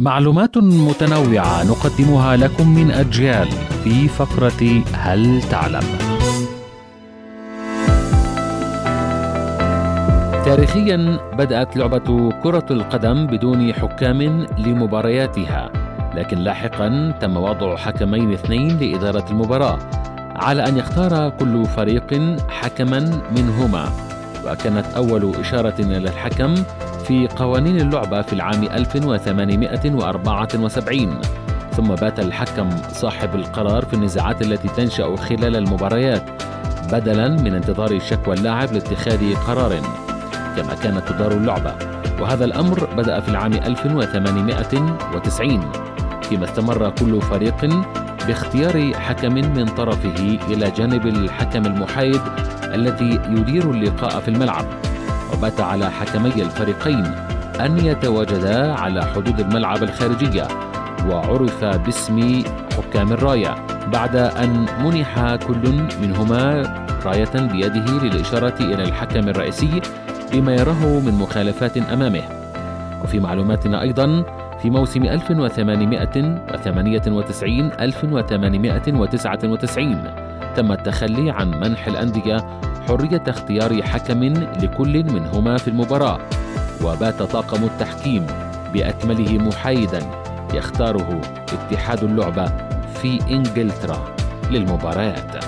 معلومات متنوعة نقدمها لكم من أجيال في فقرة هل تعلم؟ تاريخيا بدأت لعبة كرة القدم بدون حكام لمبارياتها، لكن لاحقا تم وضع حكمين اثنين لإدارة المباراة، على أن يختار كل فريق حكما منهما، وكانت أول إشارة إلى الحكم في قوانين اللعبة في العام 1874 ثم بات الحكم صاحب القرار في النزاعات التي تنشأ خلال المباريات بدلا من انتظار شكوى اللاعب لاتخاذ قرار كما كانت تدار اللعبة. وهذا الأمر بدأ في العام 1890 فيما استمر كل فريق باختيار حكم من طرفه إلى جانب الحكم المحايد الذي يدير اللقاء في الملعب. وبات على حكمي الفريقين أن يتواجدا على حدود الملعب الخارجية وعرف باسم حكام الراية بعد أن منح كل منهما راية بيده للإشارة إلى الحكم الرئيسي بما يراه من مخالفات أمامه. وفي معلوماتنا أيضا في موسم 1898 1899 تم التخلي عن منح الأندية حرية اختيار حكم لكل منهما في المباراة وبات طاقم التحكيم بأكمله محايدا. يختاره اتحاد اللعبة في إنجلترا للمباريات